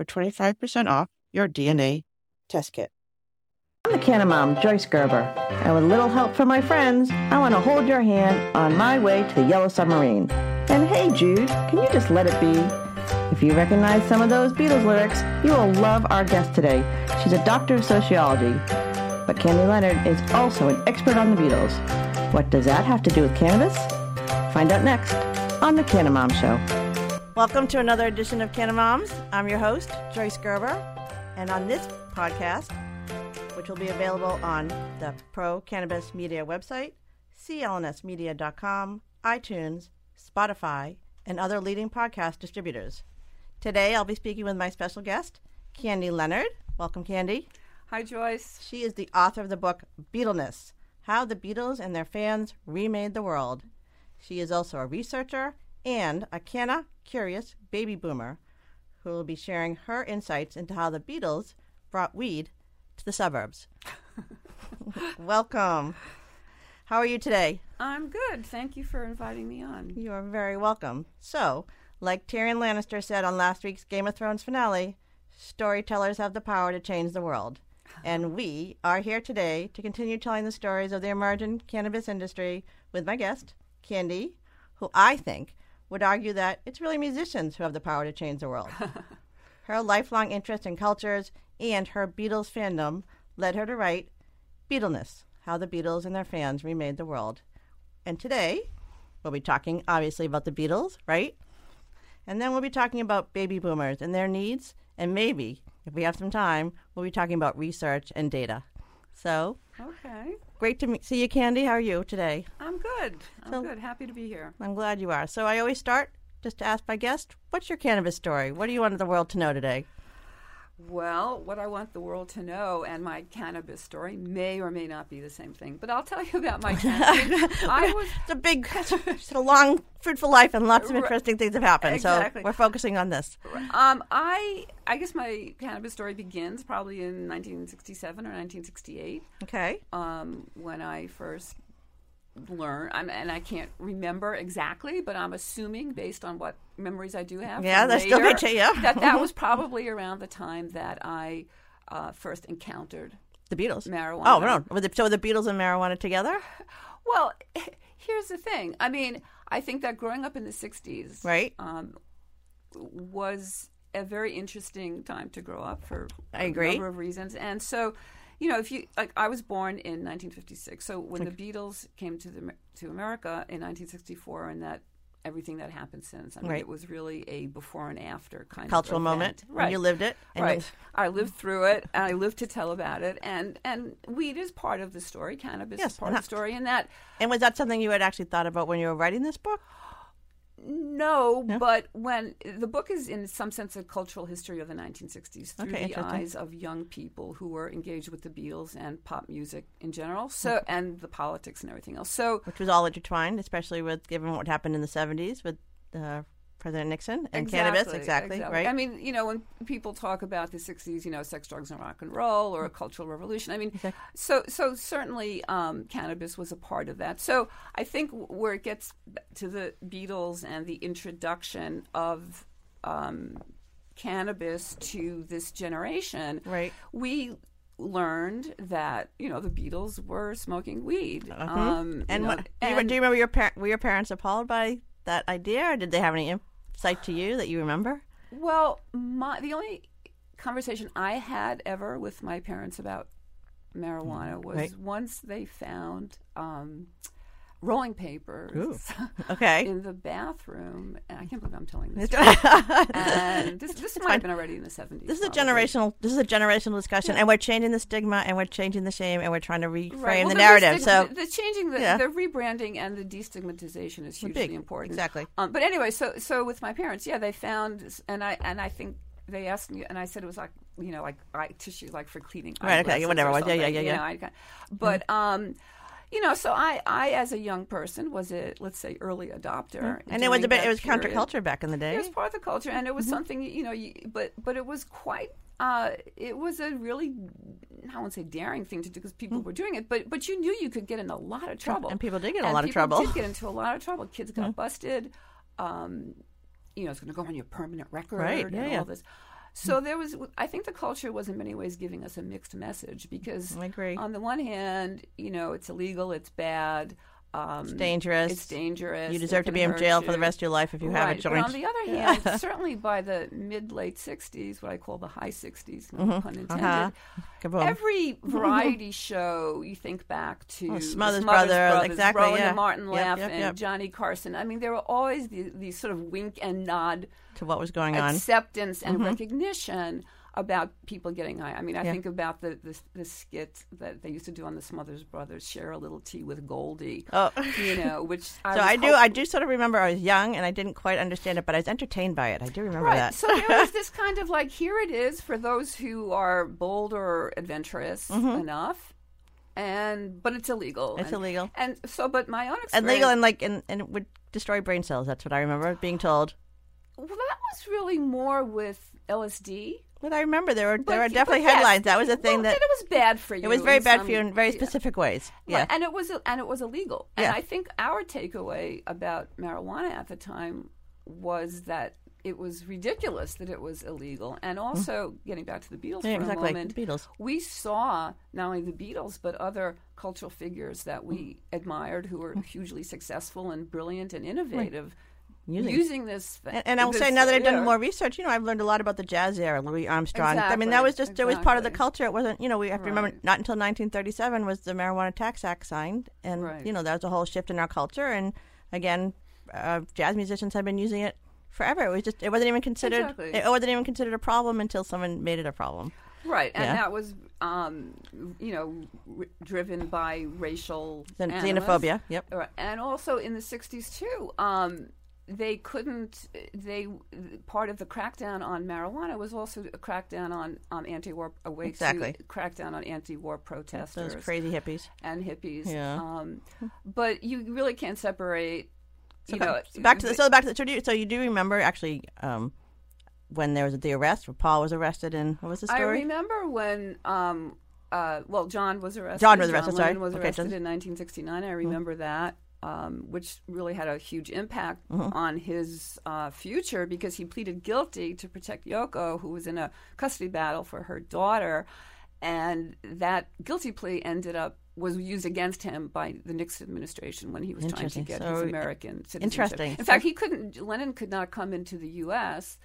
for 25% off your DNA test kit. I'm the Canna Mom, Joyce Gerber, and with little help from my friends, I want to hold your hand on my way to the Yellow Submarine. And hey, Jude, can you just let it be? If you recognize some of those Beatles lyrics, you will love our guest today. She's a doctor of sociology. But Candy Leonard is also an expert on the Beatles. What does that have to do with cannabis? Find out next on The Canna Mom Show. Welcome to another edition of Canna Moms. I'm your host, Joyce Gerber. And on this podcast, which will be available on the Pro Cannabis Media website, clnsmedia.com, iTunes, Spotify, and other leading podcast distributors. Today, I'll be speaking with my special guest, Candy Leonard. Welcome, Candy. Hi, Joyce. She is the author of the book Beatleness How the Beatles and Their Fans Remade the World. She is also a researcher and a canna curious baby boomer who will be sharing her insights into how the Beatles brought weed to the suburbs. Welcome. How are you today? I'm good. Thank you for inviting me on. You are very welcome. So, like Tyrion Lannister said on last week's Game of Thrones finale, storytellers have the power to change the world. And we are here today to continue telling the stories of the emerging cannabis industry with my guest, Candy, who I think would argue that it's really musicians who have the power to change the world. her lifelong interest in cultures and her Beatles fandom led her to write Beatleness How the Beatles and Their Fans Remade the World. And today, we'll be talking obviously about the Beatles, right? And then we'll be talking about baby boomers and their needs. And maybe, if we have some time, we'll be talking about research and data. So, Okay. great to meet, see you, Candy. How are you today? I'm good. I'm So- good. Happy to be here. I'm glad you are. So, I always start just to ask my guest, what's your cannabis story? What do you want the world to know today? Well, what I want the world to know and my cannabis story may or may not be the same thing, but I'll tell you about my cannabis. I was It's a big, it's a long, fruitful life, and lots of interesting things have happened. Exactly. So, we're focusing on this. um I I guess my cannabis story begins probably in 1967 or 1968. Okay. um, when I first learned, I'm, and I can't remember exactly, but I'm assuming based on what memories I do have. Yeah, that's still later, good, yeah. that that was probably around the time that I uh, first encountered The Beatles. marijuana. Oh, no. Were the, so, were the Beatles and marijuana together? Well, here's the thing. I mean, I think that growing up in the '60s, Right. um, was a very interesting time to grow up for I a agree. number of reasons. And so, you know, if you like, I was born in 1956. So when the Beatles came to the to America in 1964, and that everything that happened since, I mean, Right. it was really a before and after kind Cultural of cultural moment. right? You lived it. And right. I lived through it, and I lived to tell about it. And and weed is part of the story. Cannabis Yes, is part of the story, and that and was that something you had actually thought about when you were writing this book? No, but when the book is in some sense a cultural history of the 1960s through Okay, the eyes of young people who were engaged with the Beatles and pop music in general. So and the politics and everything else. So Which was all intertwined, especially with given what happened in the 70s with uh, President Nixon and exactly, cannabis, exactly, right? I mean, you know, when people talk about the '60s, you know, sex, drugs, and rock and roll, or a cultural revolution. I mean, Exactly. so so certainly um, cannabis was a part of that. So I think where it gets to the Beatles and the introduction of um, cannabis to this generation, Right. We learned that you know the Beatles were smoking weed. Um, Mm-hmm. and you know, what, do, you, do you remember your par- were your parents appalled by that idea, or did they have any insight to you that you remember? Well, my the only conversation I had ever with my parents about marijuana was Right. once they found um, rolling papers Okay. in the bathroom. I can't believe I'm telling this. and this this might have been already in the 70s. This is a generational. This is a generational discussion, and we're changing the stigma, and we're changing the shame, and we're trying to reframe Right. Well, the the narrative. destig- so the, the changing, the, Yeah. the rebranding, and the destigmatization is hugely big. important. Exactly. Um, but anyway, so so with my parents, yeah, they found, and I and I think they asked me, and I said it was like you know like eye tissue, like for cleaning. Right, okay, whatever was. Yeah, yeah, yeah, you yeah. know, I got- but um, you know, so I I as a young person was a let's say early adopter, and it was a bit. It was period. counterculture back in the day. It was part of the culture, and it Mm-hmm. was something you know. You, but but it was quite. Uh, it was a really, I won't say daring thing to do because people were doing it, but but you knew you could get in a lot of trouble, and people did get in a lot of trouble. Mm-hmm. Did get into a lot of trouble. Kids got busted. Um, you know, it's going to go on your permanent record Right, and yeah, all yeah. this. So there was, I think, the culture was in many ways giving us a mixed message because on the one hand, you know, it's illegal, it's bad. Um, it's dangerous. It's dangerous. You deserve to be in jail for the rest of your life if you have a Right, joint. But on the other hand, certainly by the mid late '60s, what I call the high '60s, no pun intended, Uh-huh. Every variety show you think back to Oh, the Smothers Brothers, exactly, Rowan yeah. and Martin Yep, Laugh, yep, and. Johnny Carson. I mean, there were always these, these sort of wink and nod to what was going on. acceptance Mm-hmm. and recognition about people getting high. I mean, I think about the, the the skit that they used to do on the Smothers Brothers, share a little tea with Goldie. Oh. you know, which I So I do. hope- I do sort of remember. I was young and I didn't quite understand it, but I was entertained by it. I do remember Right. that. So there was this kind of like, here it is for those who are bold or adventurous enough, and but it's illegal. Mm-hmm. It's and, illegal. And so, but my own experience and legal and like and, and it would destroy brain cells. That's what I remember being told. well, that was really more with LSD. But I remember there were But- there were definitely yes, headlines. That was a thing well, that it was bad for you. it was very bad some- for you in very yeah. specific ways. Right, Yeah. and it was and it was illegal. And Yeah. I think our takeaway about marijuana at the time was that it was ridiculous that it was illegal. And also, getting back to the Beatles Mm. Yeah, for exactly. a moment, The Beatles. we saw not only the Beatles but other cultural figures that we admired who were hugely successful and brilliant and innovative. Using- Using, this, And, and I will say now that I've done yeah. more research, you know, I've learned a lot about the jazz era, Louis Armstrong. I mean, that was just it was part of the culture. It wasn't, you know, we have to remember not until 1937 was the Marijuana Tax Act signed, and Right. you know that was a whole shift in our culture. And again, uh, jazz musicians have been using it forever. It was just it wasn't even considered Exactly. it wasn't even considered a problem until someone made it a problem. Right, and Yeah. that was, um, you know, r- driven by racial Xen- xenophobia, yep. And also in the '60s too, um, they couldn't. They part of the crackdown on marijuana was also a crackdown on um, anti-war, a way Exactly. crackdown on anti-war protesters Those crazy hippies. and hippies. Yeah. Um, but you really can't separate. You Okay, know, back to the, so back to the, so, do you, so you do remember actually um, when there was the arrest where Paul was arrested and what was the story I remember when, um, uh, well, John was arrested. John was arrested, sorry. Lennon was Okay, arrested John- in 1969. I remember that, um, which really had a huge impact on his uh, future because he pleaded guilty to protect Yoko, who was in a custody battle for her daughter, and that guilty plea ended up was used against him by the Nixon administration when he was trying to get So, his American citizenship. interesting. In fact, he couldn't. Lennon could not come into the U.S.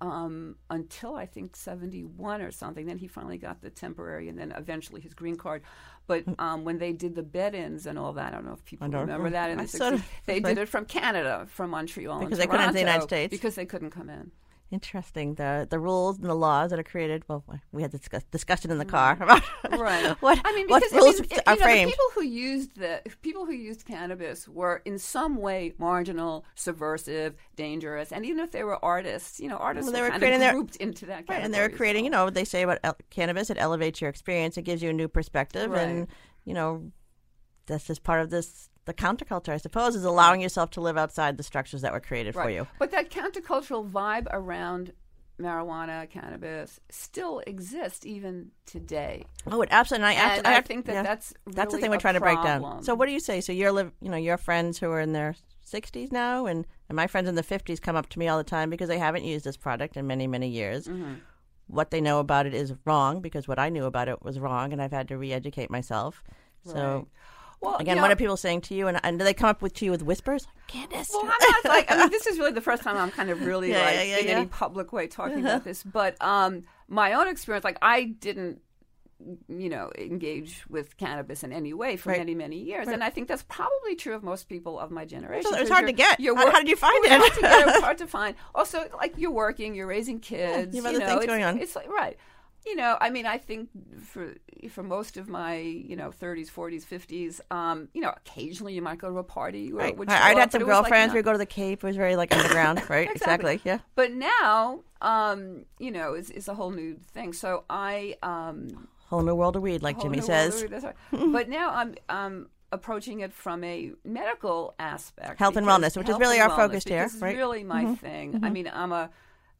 Um, until I think seventy one or something. Then he finally got the temporary, and then eventually his green card. But um, when they did the bed-ins and all that, I don't know if people remember that in the sort of- They did it from Canada, from Montreal, Because they couldn't enter the United States. because they couldn't come in. Interesting. The the rules and the laws that are created. Well, we had discussed discussed it in the car about Right. what I mean, what because rules I mean, are you know, framed. the people who used the people who used cannabis were in some way marginal, subversive, dangerous, and even if they were artists, you know, artists Well, they were, were kind creating their- grouped into that Right, and they're as creating. You know, they say about el- cannabis, it elevates your experience. It gives you a new perspective, and you know, that's just part of this the counterculture, I suppose, is allowing yourself to live outside the structures that were created right. for you. But that countercultural vibe around marijuana, cannabis still exists even today. Oh, it absolutely. And I, and I, I think that yeah. that's that's the thing we're trying to break down. So, what do you say? So, you're live, you know, your friends who are in their 60s now, and, and my friends in the 50s come up to me all the time because they haven't used this product in many, many years. Mm-hmm. What they know about it is wrong because what I knew about it was wrong, and I've had to re-educate myself. Right. So, well, again, you what know, are people saying to you? And, and do they come up with to you with whispers? Candace. Well, I'm not like. I mean, this is really the first time I'm kind of really Yeah, like yeah, yeah, in yeah. any public way talking about this. But um, my own experience, like I didn't, you know, engage with cannabis in any way for Right. many, many years, and I think that's probably true of most people of my generation. So it was 'cause hard to get. you're wor- how did you find it? Was it? hard to get. Hard to find. Also, like you're working, you're raising kids. You have you other know, things it's, going on. It's like right. You know, I mean, I think for for most of my you know 30s, 40s, 50s, um, you know, occasionally you might go to a party. Or Right. would I- show I'd up, had some like, girlfriends. know, We'd go to the Cape. It was very like underground, right? exactly. Yeah. but now, um, you know, it's, it's a whole new thing. So I, um, Whole new world of weed, like Jimmy says. right. but now I'm, I'm approaching it from a medical aspect, Health and wellness, which is really our focus here, right? Mm-hmm. really my thing. I mean, I'm a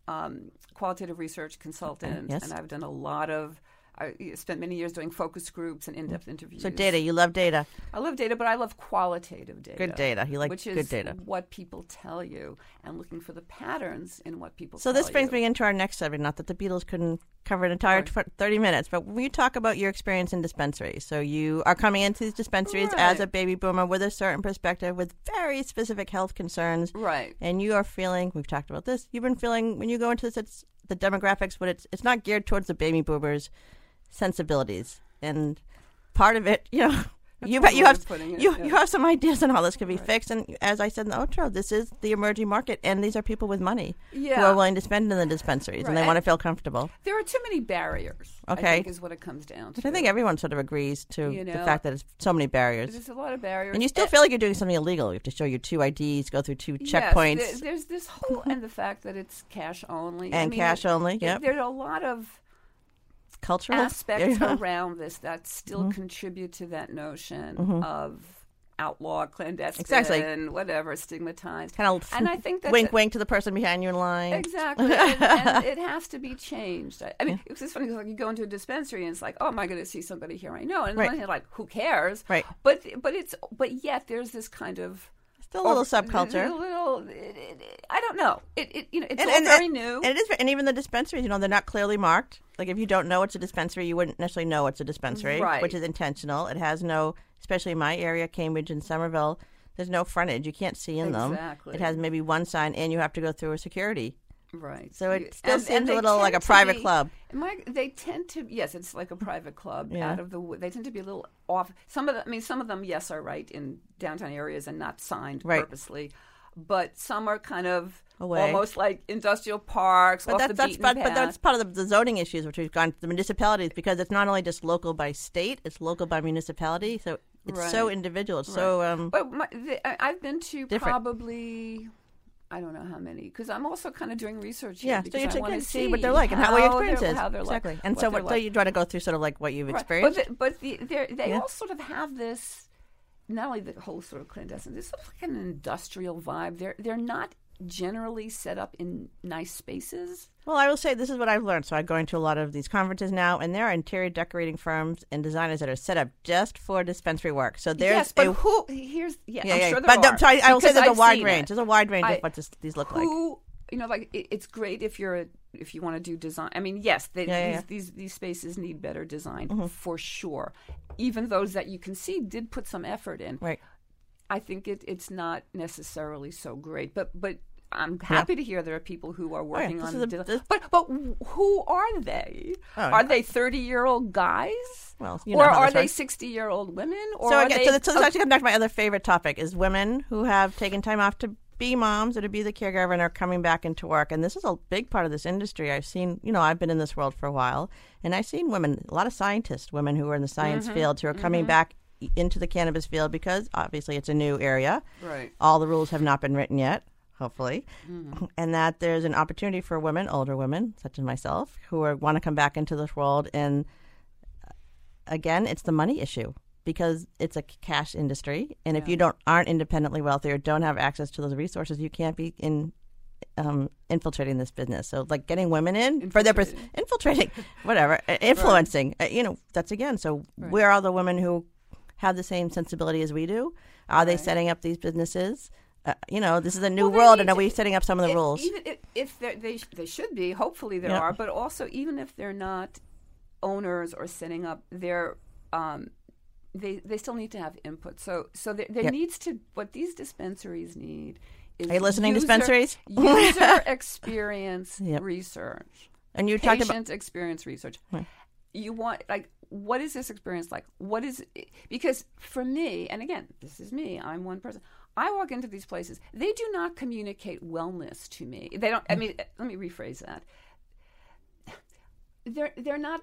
um, qualitative research consultant, Yes. and I've done a lot of. I spent many years doing focus groups and in-depth mm. interviews. So data, you love data. I love data, but I love qualitative data. Good data. You like which good is data. what people tell you, and looking for the patterns in what people. So this brings you. me into our next subject. Not that the Beatles couldn't cover an entire Right. tw- thirty minutes, but when you talk about your experience in dispensaries, so you are coming into these dispensaries as a baby boomer with a certain perspective, with very specific health concerns, Right. and you are feeling. We've talked about this. You've been feeling when you go into this, it's the demographics, but it's it's not geared towards the baby boomers' sensibilities, and part of it, you know. You, you have it, you, yeah. you have some ideas on how this could be fixed, and as I said in the outro, this is the emerging market, and these are people with money who are willing to spend in the dispensaries, and they Right. want to feel comfortable. There are too many barriers. I Okay. think is what it comes down to. But I think everyone sort of agrees to You the fact that it's so many barriers, there's a lot of barriers, and you still Eh, feel like you're doing something illegal. You have to show your two IDs, go through two yes, checkpoints, there- there's this whole and the fact that it's cash only I and mean, cash only. Yeah, There's a lot of cultural aspects Yeah. around this that still Mm-hmm. contribute to that notion of outlaw, clandestine, Exactly. whatever, stigmatized. kind of And I think that's wink, wink to the person behind you in line. Exactly, and, and it has to be changed. I, I mean, it's just funny because like you go into a dispensary and it's like, oh, am I going to see somebody here I know? And Right. on the one hand, like, who cares? Right. But but it's but yet there's this kind of Still a little subculture. a little. It, it, I don't know. It, it you know it's and, and, very and- new. and it is, and even the dispensaries, you know, they're not clearly marked. Like if you don't know it's a dispensary, you wouldn't necessarily know it's a dispensary, Right. which is intentional. It has no, especially in my area, Cambridge and Somerville. There's no frontage. You can't see in them. Exactly. It has maybe one sign, and you have to go through a security. Right. So it still and- seems and a little like a private be- club. My, they tend to yes, it's like a private club Yeah. out of the. They tend to be a little off. Some of them, I mean, some of them, yes, are right in downtown areas and not signed Right. purposely, but some are kind of Away. almost like industrial parks But off that's the that's but, but that's part of the, the zoning issues which we've gone to the municipalities because it's not only just local by state, it's local by municipality. So it's so individual. It's so um, But my, the, I, I've been to Different. probably. I don't know how many because I'm also kind of doing research. Here yeah. So you wanna see what they're like and how, your experience is. how they're exactly. Like, and so what, so like. you try to go through sort of like what you've Right. experienced. But, the, but the, they Yeah. all sort of have this, not only the whole sort of clandestine, there's sort of like an industrial vibe. They're they're not generally set up in nice spaces. Well, I will say this is what I've learned. So I'm going to a lot of these conferences now, and there are interior decorating firms and designers that are set up just for dispensary work. So there's yes, but a, who? Here's yeah, yeah, I'm yeah. sure there but are, so I, I will say there's a I've wide range. it. There's a wide range I- of what this, these look like. you know like it, it's great if you're a, if you want to do design i mean yes they, Yeah, yeah, these, yeah. these these spaces need better design Mm-hmm. for sure even those that you can see did put some effort in Right. I think it, it's not necessarily so great but but I'm happy to hear there are people who are working this on is a- this- but but who are they? Oh, are they thirty year old guys? Well, you know or are they sixty year old women? Or So again, they, so, this, so this oh, actually comes back to my other favorite topic: is women who have taken time off to be moms or to be the caregiver and are coming back into work. And this is a big part of this industry. I've seen, you know, I've been in this world for a while, and I've seen women, a lot of scientists, women who are in the science Mm-hmm. field, who are coming back into the cannabis field because obviously it's a new area. right. All the rules have not been written yet, hopefully, Mm-hmm. and that there's an opportunity for women, older women such as myself, who are, want to come back into this world. And uh, again, it's the money issue. because it's a cash industry, and if you don't aren't independently wealthy or don't have access to those resources, you can't be in um, infiltrating this business. So, like getting women in for their pers- Infiltrating. whatever, uh, influencing. Uh, you know, that's again. So, where are the women who have the same sensibility as we do? Are they setting up these businesses? Uh, you know, this is a new Well, world, and are we setting up some of the rules? Even if, they they should be, hopefully there are, but also even if they're not owners or setting up, they're um, they they still need to have input. So so there, there Yep. needs to what these dispensaries need. Is Are you listening, user- dispensaries? user experience Yep. research, and you talked about experience research. Right. You want like what is this experience like? What is because for me, and again, this is me. I'm one person. I walk into these places. They do not communicate wellness to me. They don't. I mean, mm. let me rephrase that. They're they're not.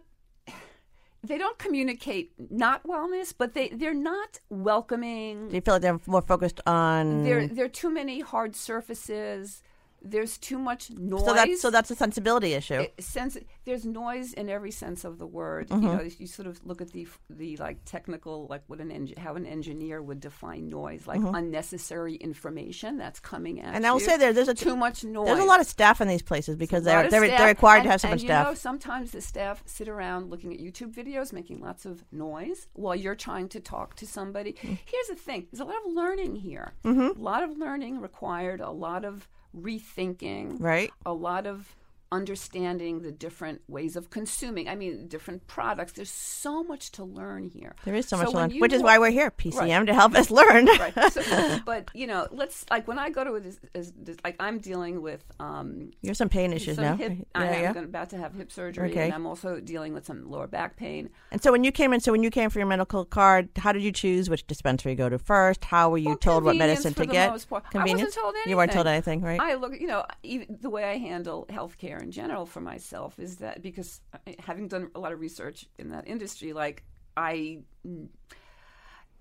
They don't communicate not wellness, but they they're not welcoming. do you feel like they're more focused on? There there are too many hard surfaces. There's too much noise. so that's so that's a sensibility issue. It- sense there's noise in every sense of the word. Mm-hmm. You know, you sort of look at the the like technical, like what an how an engineer would define noise, like unnecessary information that's coming at Mm-hmm. and I will you. say there, there's a too much noise. There's a lot of staff in these places because they're they're, they're required and- to have so and much you staff. know, sometimes the staff sit around looking at YouTube videos, making lots of noise while you're trying to talk to somebody. Mm. Here's the thing: there's a lot of learning here. Mm-hmm. A lot of learning required. A lot of rethinking. Right. A lot of understanding the different ways of consuming. I mean, different products. There's so much to learn here. There is so much to learn, which is why we're here, PCM, Right. to help us learn. right. So, but you know, let's like when I go to this, is, this like I'm dealing with um, you have some pain issues some now. hip. yeah, I am yeah. about to have hip surgery, Okay. and I'm also dealing with some lower back pain. And so when you came in, so when you came for your medical card, how did you choose which dispensary to go to first? How were you Well, told what medicine to get? most part. I wasn't Convenience. You weren't told anything. anything, right? I look, you know, even the way I handle healthcare in general for myself is that because uh, having done a lot of research in that industry, like I,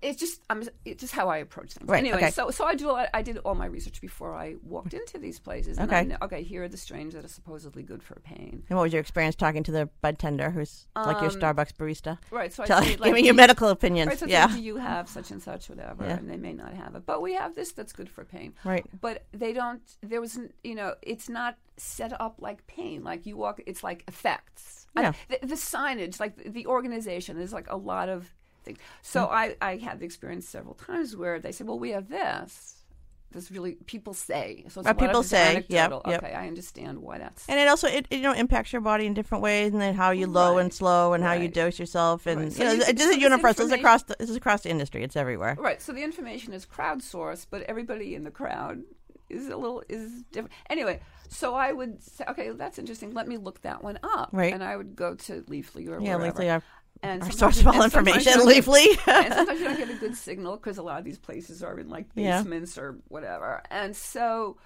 it's just I'm it's just how I approach things. Right, Anyway, okay. so so I do I did all my research before I walked into these places. And I Okay. know, okay, here are the strains that are supposedly good for pain. and what was your experience talking to the bud tender, who's like your Um, Starbucks barista, Right. So I Tell, say, like, giving you medical opinions? Right, so yeah, like, do you have such and such, whatever, Yeah. and they may not have it. But we have this that's good for pain. right. But they don't. There was, you know, it's not set up like pain. Like you walk, it's like effects. I- Yeah. the, the signage, like the, the organization, there's like a lot of things. So Mm. I, I had the experience several times where they said, "Well, we have this." This really people say. So it's Right, people say, yeah, yep. Okay, I understand why that's. And it also it, it, you know impacts your body in different ways, and then how you low and slow, and how you dose yourself, and Right. So you know so is this universal. This is across the, this is across the industry. It's everywhere. Right. So the information is crowdsourced, but everybody in the crowd is a little is different. Anyway, so I would say, okay, that's interesting. Let me look that one up. Right. And I would go to Leafly or Yeah, wherever. Leafly, and our source of all information, Leafly. and sometimes you don't get a good signal because a lot of these places are in like Yeah. basements or whatever. And so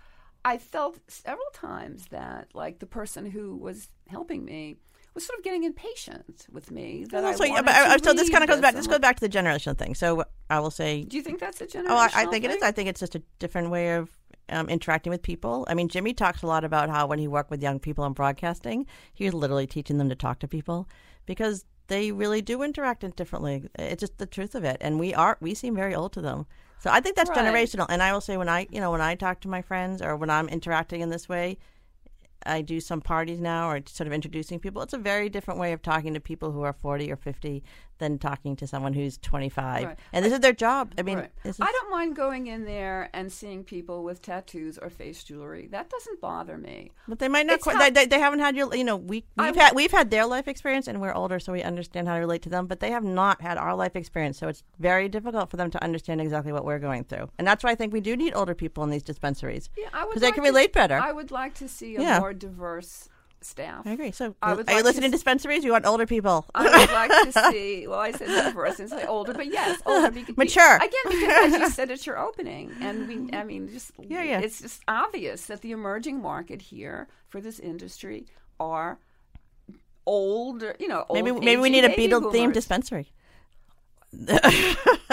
I felt several times that like the person who was helping me was sort of getting impatient with me. That And I also, yeah, but so this kind of goes back. This goes back to the generational thing. So I will say, Do you think that's a generational oh, I, I think it is. I think it's just a different way of um, interacting with people. I mean, Jimmy talks a lot about how when he worked with young people in broadcasting, he was literally teaching them to talk to people because they really do interact differently. It's just the truth of it, and we are we seem very old to them. So I think that's Right. generational. And I will say when I you know when I talk to my friends or when I'm interacting in this way. I do some parties now or sort of introducing people. It's a very different way of talking to people who are 40 or 50 than talking to someone who's 25. Right. And this is their job. I mean, Right. is, I don't mind going in there and seeing people with tattoos or face jewelry. That doesn't bother me. But they might not. Quite, they, they, they haven't had your. You know, we, we've w- had we've had their life experience, and we're older, so we understand how to relate to them. But they have not had our life experience, so it's very difficult for them to understand exactly what we're going through. And that's why I think we do need older people in these dispensaries. Yeah, I because they like can to- relate better. I would like to see a Yeah. more diverse staff. I agree. So, I are would you like to listening to dispensaries? You want older people. I would like to see. Well, I said diverse and say older, but yes, older. Because, Mature. Again, because as you said at your opening, and we, I mean, just Yeah, yeah. it's just obvious that the emerging market here for this industry are older. You know, old maybe maybe we need a baby Beatle themed dispensary.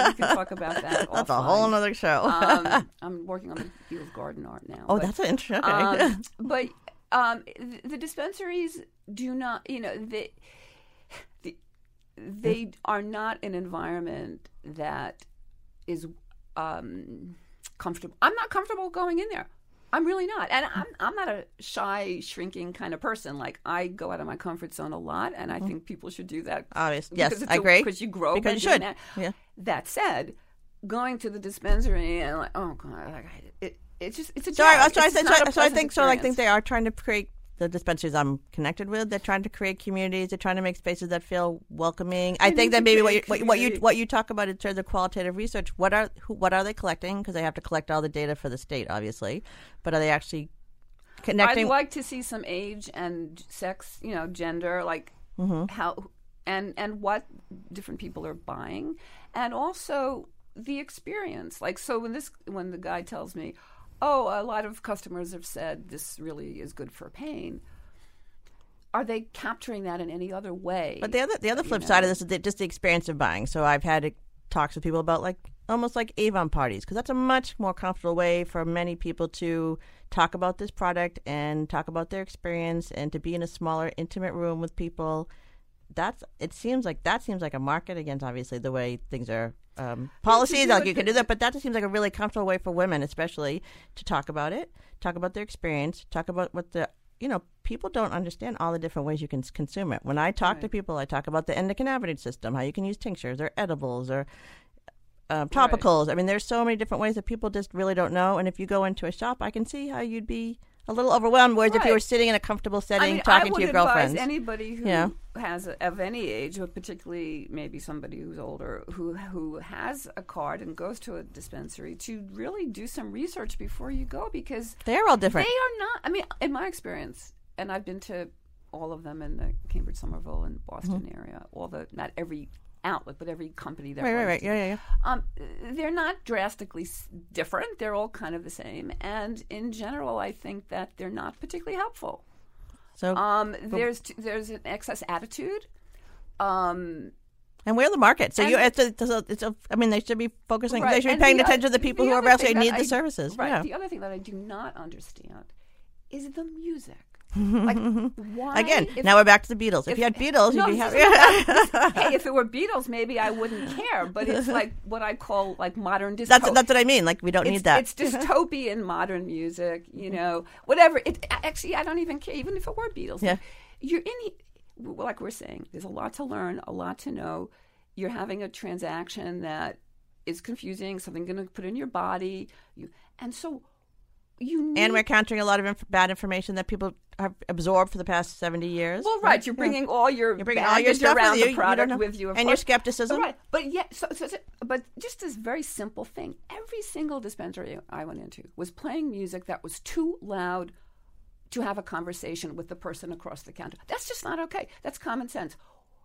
We can talk about that. That's a whole other show. um, I'm working on the Beatles garden art now. oh, but- that's interesting. Okay. um, but um, th- the dispensaries do not, you know, the, the they are not an environment that is um, comfortable. I'm not comfortable going in there. I'm really not, and I'm I'm not a shy, shrinking kind of person. Like I go out of my comfort zone a lot, and I Mm-hmm. think people should do that. Obvious. Yes, I agree. Because you grow Because you should. That. Yeah. That said, going to the dispensary and like, oh god, like I, it, it's just it's a So, I, so, I, so, so I think so. I think they are trying to create the dispensaries I'm connected with. They're trying to create communities. They're trying to make spaces that feel welcoming. I think that maybe what you, what, what you what you talk about in terms of qualitative research. What are who, what are they collecting? Because they have to collect all the data for the state, obviously. But are they actually connecting? I'd like to see some age and sex, you know, gender, like mm-hmm. how and and what different people are buying, and also the experience. Like so, when this when the guy tells me, "Oh, a lot of customers have said this really is good for pain," are they capturing that in any other way? But the other the other flip side of this is the, just the experience of buying. So I've had talks with people about like almost like Avon parties because that's a much more comfortable way for many people to talk about this product and talk about their experience and to be in a smaller intimate room with people. That's it seems like that seems like a market against obviously the way things are um, policies like you can do that, but that just seems like a really comfortable way for women, especially, to talk about it, talk about their experience, talk about what the you know people don't understand all the different ways you can consume it. When I talk to people, I talk about the endocannabinoid system, how you can use tinctures or edibles or uh, topicals. I mean, there's so many different ways that people just really don't know. And if you go into a shop, I can see how you'd be a little overwhelmed. Whereas if you were sitting in a comfortable setting, I mean, talking I would to your girlfriends, anybody who Yeah. has a, of any age, or particularly maybe somebody who's older, who who has a card and goes to a dispensary, to really do some research before you go because they're all different. they are not. I mean, in my experience, and I've been to all of them in the Cambridge, Somerville, and Boston Mm-hmm. area. All the not every outlet, but every company that right, right, right. Yeah, yeah, yeah. Um, they're not drastically s- different. They're all kind of the same, and in general, I think that they're not particularly helpful. So, Um, there's t- there's an excess attitude. Um, and we're the market. So you, it's a, it's a, it's a, I mean, they should be focusing. They should be paying attention oth- to the people who are actually need I- the services. Right. Yeah. The other thing that I do not understand is the music. Like why? Again, if- now we're back to the Beatles. If, if- you had Beatles, no, you'd be happy. isn't about- this- hey, if it were Beatles, maybe I wouldn't care. But it's like what I call like modern dystopia. that's that's what I mean. Like we don't it's, need that. It's dystopian modern music, you mm-hmm. know, whatever. It actually, I don't even care, even if it were Beatles. Yeah. you're in. Like we're saying, there's a lot to learn, a lot to know. You're having a transaction that is confusing, something going to put in your body, you, and so you need. and we're countering a lot of inf- bad information that people have absorbed for the past seventy years. well, right. You're bringing all your You're bringing all your stuff around with you. the You product know- with you, and your course. skepticism. Right, but yeah, so, so, so- but just this very simple thing. Every single dispensary I went into was playing music that was too loud to have a conversation with the person across the counter. That's just not okay. That's common sense.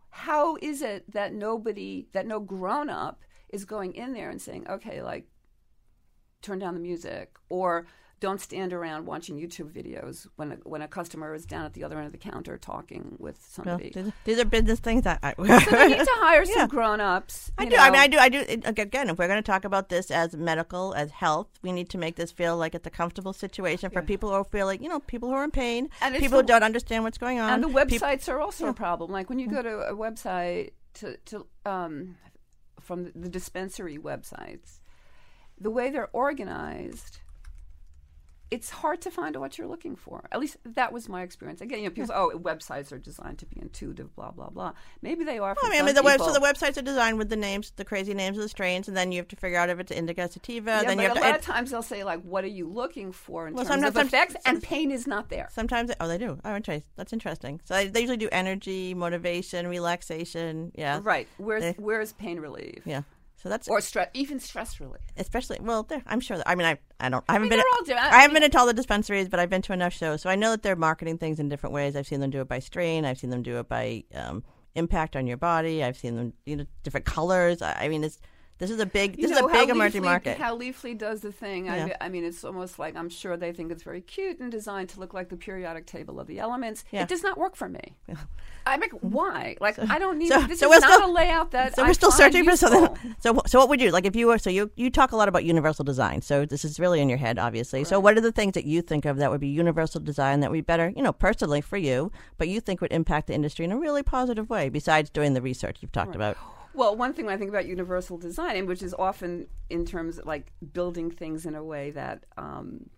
How is it that nobody, that no grown up is going in there and saying, okay, like, turn down the music or don't stand around watching YouTube videos when a, when a customer is down at the other end of the counter talking with somebody. these, these are business things that I. So they need to hire some Yeah. grown-ups. I do. I mean. I do. I do. Again, if we're going to talk about this as medical, as health, we need to make this feel like it's a comfortable situation for Yeah. people who are feeling, you know, people who are in pain, And people who don't understand what's going on. And the websites are also yeah. a problem. Like when you go to a website to, to um, from the dispensary websites, the way they're organized, it's hard to find what you're looking for. At least that was my experience. Again, you know, people say, "Oh, websites are designed to be intuitive," blah blah blah. Maybe they are. For I mean, I some mean, the web, so the websites are designed with the names, the crazy names of the strains, and then you have to figure out if it's indica sativa. yeah, then but you have a to. lot of times they'll say like, "What are you looking for in Well, terms of sometimes- effects?" and pain is not there. Sometimes, oh, they do. Oh, interesting. That's interesting. So they, they usually do energy, motivation, relaxation. Yeah, Right. Where's They- where's pain relief? yeah. So that's Or stress, even stress relief. especially well. There, I'm sure. That, I mean, I I don't. I haven't mean, been. I I haven't mean- been into all the dispensaries, but I've been to enough shows, so I know that they're marketing things in different ways. I've seen them do it by strain. I've seen them do it by um, impact on your body. I've seen them, you know, different colors. I, I mean, it's This is a big. You This is a big emerging Leafly- market. How Leafly does the thing. Yeah. I, I mean, it's almost like I'm sure they think it's very cute and designed to look like the periodic table of the elements. Yeah. It does not work for me. I'm like, why? Like, I don't need. so- this so is we're not still- a layout that. So we're still find searching for something. So, so what would you like if you were? So you you talk a lot about universal design. So this is really in your head, obviously. So what are the things that you think of that would be universal design that would be better, you know, personally for you, but you think would impact the industry in a really positive way? Besides doing the research you've talked about. Well, one thing when I think about universal design, which is often in terms of like building things in a way that um,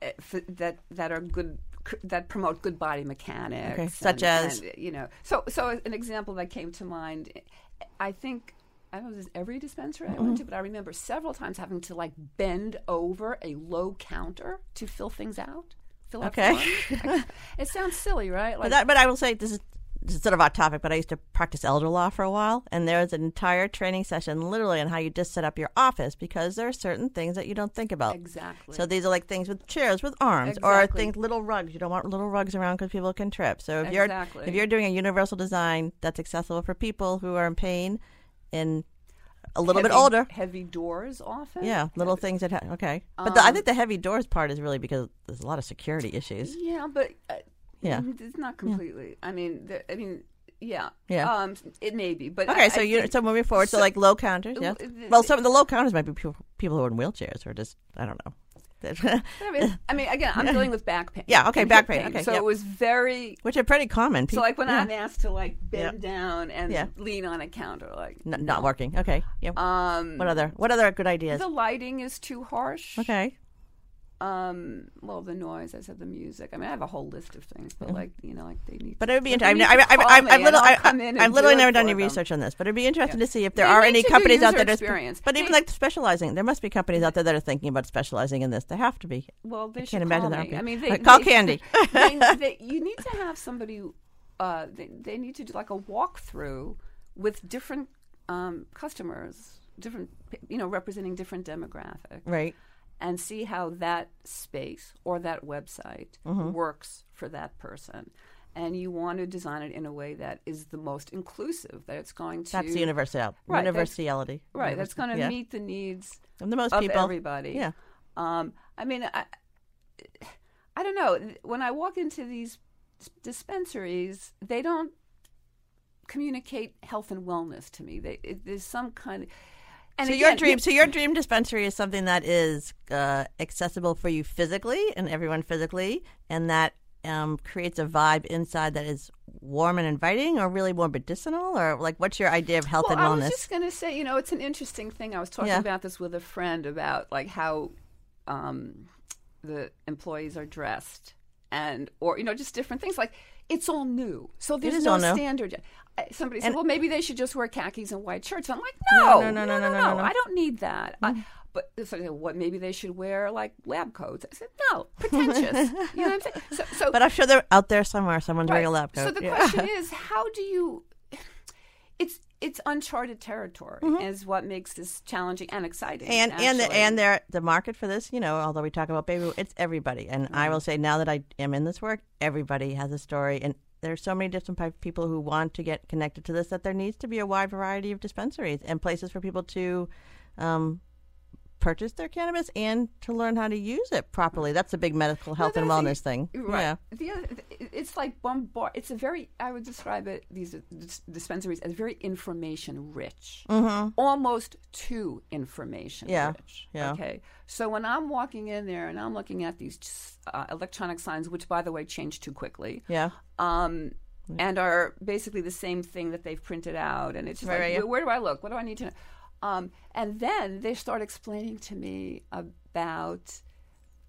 eh, that that are good that promote good body mechanics, Okay, such and- as? and, you know. So, so an example that came to mind, I think. I don't know if this is every dispensary I Mm-hmm. went to, but I remember several times having to like bend over a low counter to fill things out. Fill out Okay. it sounds silly, right? But, that, but I will say this is, is sort of off topic, but I used to practice elder law for a while, and there was an entire training session literally on how you just set up your office because there are certain things that you don't think about. exactly. So these are like things with chairs with arms, or Exactly. things little rugs. You don't want little rugs around because people can trip. So if you're if you're doing a universal design that's accessible for people who are in pain and a little bit older, Heavy doors often. yeah, little things that ha- okay. But the, I Um, think the heavy doors part is really because there's a lot of security issues. Yeah, but uh, Yeah. it's not completely. I mean, the, I mean, yeah, Yeah. Um, it may be, but Okay, I, so I you so moving forward, so, so- like low counters, yeah. Well, some of the low counters might be people, people who are in wheelchairs or just I don't know. I mean, I mean, again, I'm dealing with back pain. Yeah, okay, back hip pain, okay, so yep. it was very. Which are pretty common. People, so like when yeah. I'm asked to like bend Yeah. down and Yeah. lean on a counter, like N- not working. Okay, yeah. um, what other what other good ideas? the lighting is too harsh. Okay, Um, well, the noise. I said the music. I mean, I have a whole list of things, but like you know, like they need. But it would be interesting. I've, I've, I've, I've, little, I'll I, come in and I've literally never done any them. research on this, but it'd be interesting to see if there They are any companies out there. Experience. but even like specializing, there must be companies out there that are thinking about specializing in this. There have to be. Well, they I should can't imagine there me. I mean, Uh, call Candy. you need to have somebody. Uh, they, need to do like a walkthrough with different um, customers, different you know, representing different demographics, Right. And see how that space or that website Mm-hmm. works for that person. And you want to design it in a way that is the most inclusive. That it's going to That's the universal Right, that's- universality. right. That's going to yeah. meet the needs And the most of people. everybody. Yeah. Um, I mean, I, I don't know. When I walk into these dispensaries, they don't communicate health and wellness to me. They, it, there's some kind of. And so your again, dream, so your dream dispensary is something that is uh, accessible for you physically and everyone physically, and that um, creates a vibe inside that is warm and inviting, or really more medicinal, or like what's your idea of health well, and wellness? I was just going to say, you know, it's an interesting thing. I was talking Yeah. about this with a friend about like how um, the employees are dressed, and or you know, just different things. Like it's all new, so there's no standard. yet. Somebody said, And- "Well, maybe they should just wear khakis and white shirts." I'm like, No, "No, no, no, no, no, no, no. I don't need that." I, but so said, what? Maybe they should wear like lab coats. I said, "No, pretentious." you know what I'm saying? So, so but I'm sure they're out there somewhere. Someone's wearing a lab coat. So the Yeah. question is, how do you? It's it's uncharted territory, is what makes this challenging and exciting. Mm-hmm. and and the, and there the market for this, you know, although we talk about baby, it's everybody. And I Mm-hmm. will say now that I am in this work, everybody has a story, and there's so many different people who want to get connected to this that there needs to be a wide variety of dispensaries and places for people to. Um, purchase their cannabis and to learn how to use it properly. That's a big medical health and that's the- wellness thing. Right. Yeah. The other, it's like bombard. It's a very. I would describe it these dispensaries as very information rich, mm-hmm. almost too information Yeah, rich. yeah. Okay. So when I'm walking in there and I'm looking at these uh, electronic signs, which by the way change too quickly, Yeah. um, and are basically the same thing that they've printed out. And it's just Right, like, right, yeah. where, where do I look? What do I need to know? Um, and then they start explaining to me about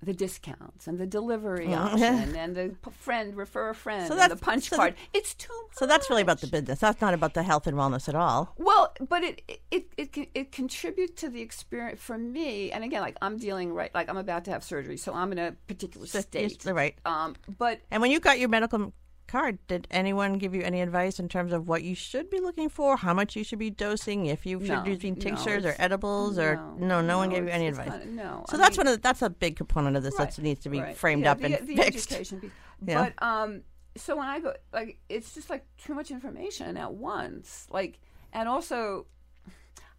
the discounts and the delivery option and the p- friend refer a friend So and the punch so card. It's too much. So that's really about the business. That's not about the health and wellness at all. Well, but it it it it, it contributes to the experience for me. And again, like I'm dealing right, like I'm about to have surgery, so I'm in a particular state. right. Um, but And when you got your medical card, did anyone give you any advice in terms of what you should be looking for, how much you should be dosing, if you should No, be using no, tinctures or edibles, or no, no, one gave you any advice. kinda- no, So I that's mean- one of the, that's a big component of this Right, that needs to be right. framed Yeah, up the, and the fixed. education. Yeah. But um, so when I go, like, it's just like too much information at once. Like, and also,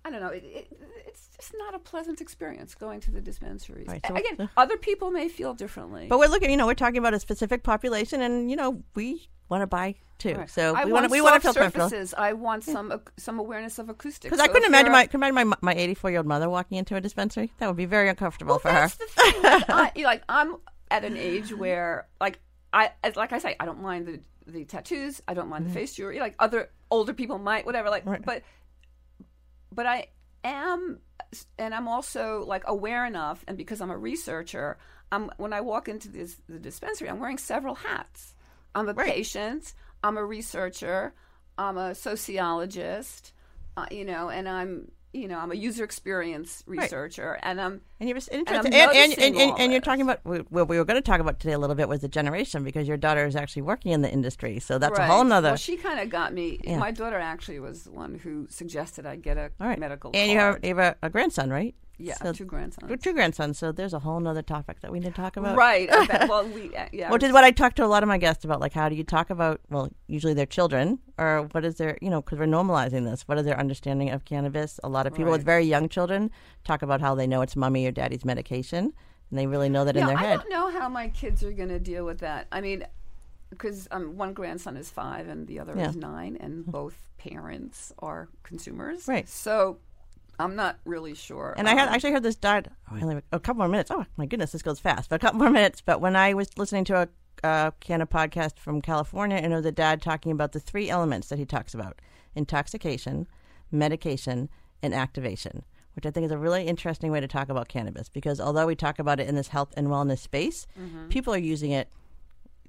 I don't know. It, it, it's just not a pleasant experience going to the dispensaries. Right, so Again, other people may feel differently. But we're looking, you know, we're talking about a specific population, and you know, we want to buy too. Right. So I we want to we want to feel soft comfortable. surfaces. I want some ac- some awareness of acoustics. Because I couldn't imagine my could imagine my my 84 year old mother walking into a dispensary. That would be very uncomfortable Well, for her. that's the thing. Like, I, like I'm at an age where, like, I as- like I say, I don't mind the the tattoos. I don't mind the face jewelry. Like other older people might, whatever. Like, Mm-hmm. Right. but but I am, and I'm also like aware enough, and because I'm a researcher, I'm when I walk into this the dispensary, I'm wearing several hats. I'm a Right. patient. I'm a researcher. I'm a sociologist. Uh, you know, and I'm you know I'm a user experience researcher, and I'm And you're and, and, and, and, and you're talking about what we were going to talk about today a little bit was the generation because your daughter is actually working in the industry, so that's a whole nother. Well, she kind of got me. Yeah. My daughter actually was the one who suggested I get a All right, medical. and you have, you have a, a grandson, right? Yeah, so- two grandsons. Two grandsons, so there's a whole nother topic that we need to talk about. Right. Bet- well, we uh, yeah. Which is what I talk to a lot of my guests about. Like, how do you talk about, well, usually their children, or what is their, you know, because we're normalizing this, what is their understanding of cannabis? A lot of people with very young children talk about how they know it's mommy or daddy's medication, and they really know that in their I head. I don't know how my kids are going to deal with that. I mean, because um, one grandson is five and the other Yeah. is nine, and both parents are consumers. Right. So I'm not really sure. And I had Um, actually heard this died. Oh, I only a couple more minutes. Oh my goodness, this goes fast. But a couple more minutes. But when I was listening to a uh, Canna podcast from California, and it was a dad talking about the three elements that he talks about: intoxication, medication, and activation. Which I think is a really interesting way to talk about cannabis because although we talk about it in this health and wellness space, Mm-hmm. people are using it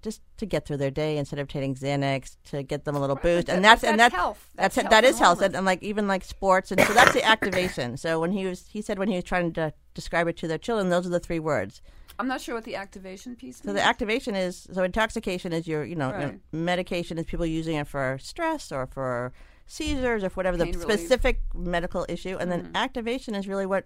just to get through their day instead of taking Xanax to get them a little boost, and that- that's and that's that's health. That's, That's health is and health, and, and like even like sports, and so that's the activation. So when he was, he said when he was trying to describe it to their children, those are the three words. I'm not sure what the activation piece. So the activation is so intoxication is your you know, you know, medication is people using it for stress or for seizures or for whatever the relief. specific medical issue, and then Mm-hmm. activation is really what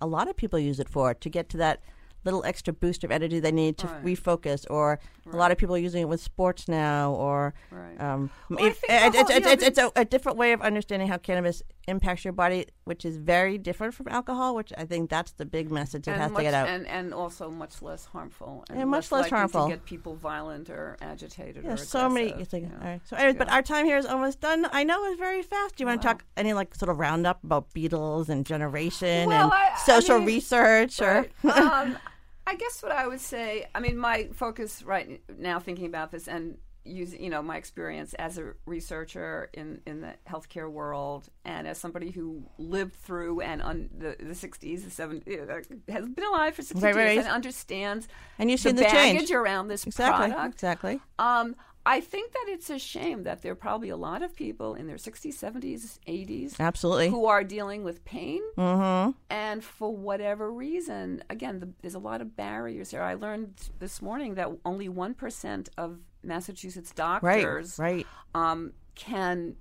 a lot of people use it for to get to that little extra boost of energy they need to Right. refocus. Or a lot of people are using it with sports now, or Right. um, Well, I it- it's, whole- it's, it's, it's, a, a different way of understanding how cannabis impacts your body, which is very different from alcohol. Which I think that's the big message that has much, to get out. and and also much less harmful and, And much less less harmful. to get people violent or agitated. or There's so many. like, right. So, anyways, but our time here is almost done. I know it's very fast. Do you want to Wow. talk any like sort of roundup about Beatles and generation Well, and I- I social mean, research or? Right. um, I guess what I would say, I mean, my focus right now, thinking about this and using, you know, my experience as a researcher in, in the healthcare world and as somebody who lived through and on the, the 60s, the 70s, uh, has been alive for 60 Right, right. years and understands And you've the seen the baggage change. around this Exactly. product. Exactly. Um, I think that it's a shame that there are probably a lot of people in their 60s, 70s, 80s Absolutely. who are dealing with pain. Mm-hmm. And for whatever reason, again, the, there's a lot of barriers here. I learned this morning that only 1% of Massachusetts doctors Right. um, can.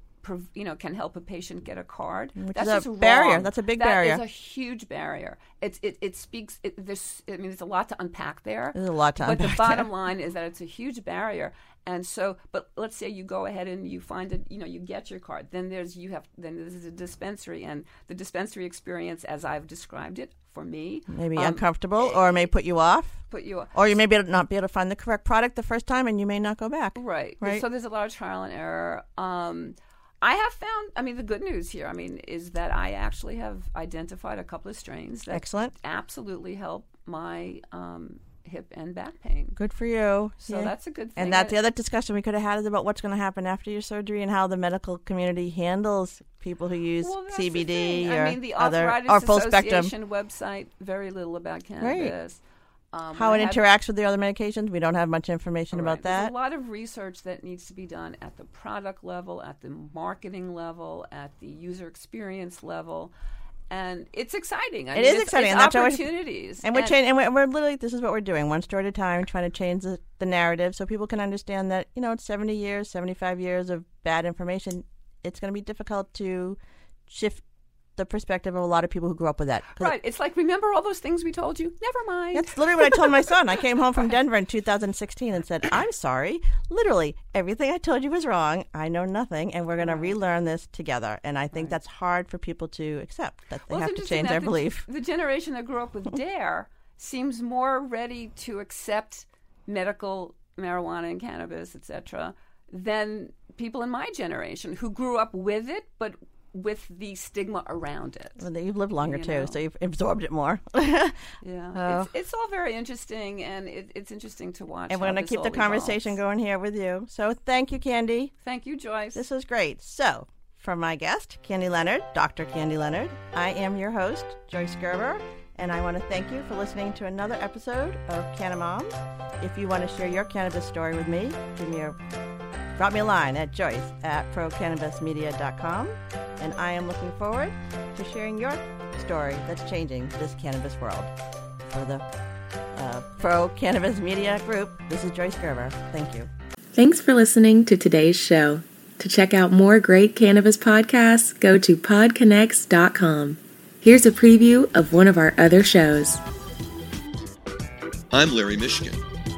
You know, can help a patient get a card. Which That's is a barrier. wrong. That's a big That barrier. is a huge barrier. It's it, it speaks. It, there's I mean, there's a lot to unpack there. There's a lot to but unpack the bottom there. line is that it's a huge barrier. And so, but let's say you go ahead and you find it, you know, you get your card. Then there's you have then this is a dispensary, and the dispensary experience, as I've described it for me, Maybe um, uncomfortable or may put you off. put you off Or you may be not be able to find the correct product the first time and you may not go back. Right. Right. So there's a lot of trial and error. Um, I have found, I mean, the good news here, I mean, is that I actually have identified a couple of strains that Excellent. absolutely help my um, hip and back pain. Good for you. So Yeah. that's a good thing. And that's the other discussion we could have had is about what's going to happen after your surgery and how the medical community handles people who use Well, CBD or I mean, the other or full spectrum. Website, very little about cannabis. Um, How it had- interacts with the other medications. We don't have much information Right. about There's that. a lot of research that needs to be done at the product level, at the marketing level, at the user experience level, and it's exciting. I It mean, is it's- exciting, It's and that's opportunities, And we're changing, and we're, we're literally this is what we're doing, one story at a time, trying to change the, the narrative so people can understand that you know it's seventy years, seventy five years of bad information. It's going to be difficult to shift the perspective of a lot of people who grew up with that. Right. It's like, remember all those things we told you? Never mind. That's literally what I told my son. I came home from Denver in 2016 and said, I'm sorry. Literally, everything I told you was wrong. I know nothing, and we're going to relearn this together. And I think right. that's hard for people to accept, that they well, have to change their the, belief. The generation that grew up with DARE seems more ready to accept medical marijuana and cannabis, etc., than people in my generation who grew up with it, but with the stigma around it. Well, you've lived longer you too, so you've absorbed it more. yeah, oh. it's, it's, all very interesting, and it, it's interesting to watch. And we're going to keep the conversation evolves. going here with you. So thank you, Candy. Thank you, Joyce. This was great. So, From my guest, Candy Leonard, Dr. Candy Leonard, I am your host, Joyce Gerber. And I want to thank you for listening to another episode of Canna Moms. If you want to share your cannabis story with me, give me a drop me a line at joyce at procannabismedia.com. And I am looking forward to sharing your story that's changing this cannabis world. For the uh, Pro Cannabis Media Group, this is Joyce Gerber. Thank you. Thanks for listening to today's show. To check out more great cannabis podcasts, go to podconnects.com. Here's a preview of one of our other shows. I'm Larry Mishkin,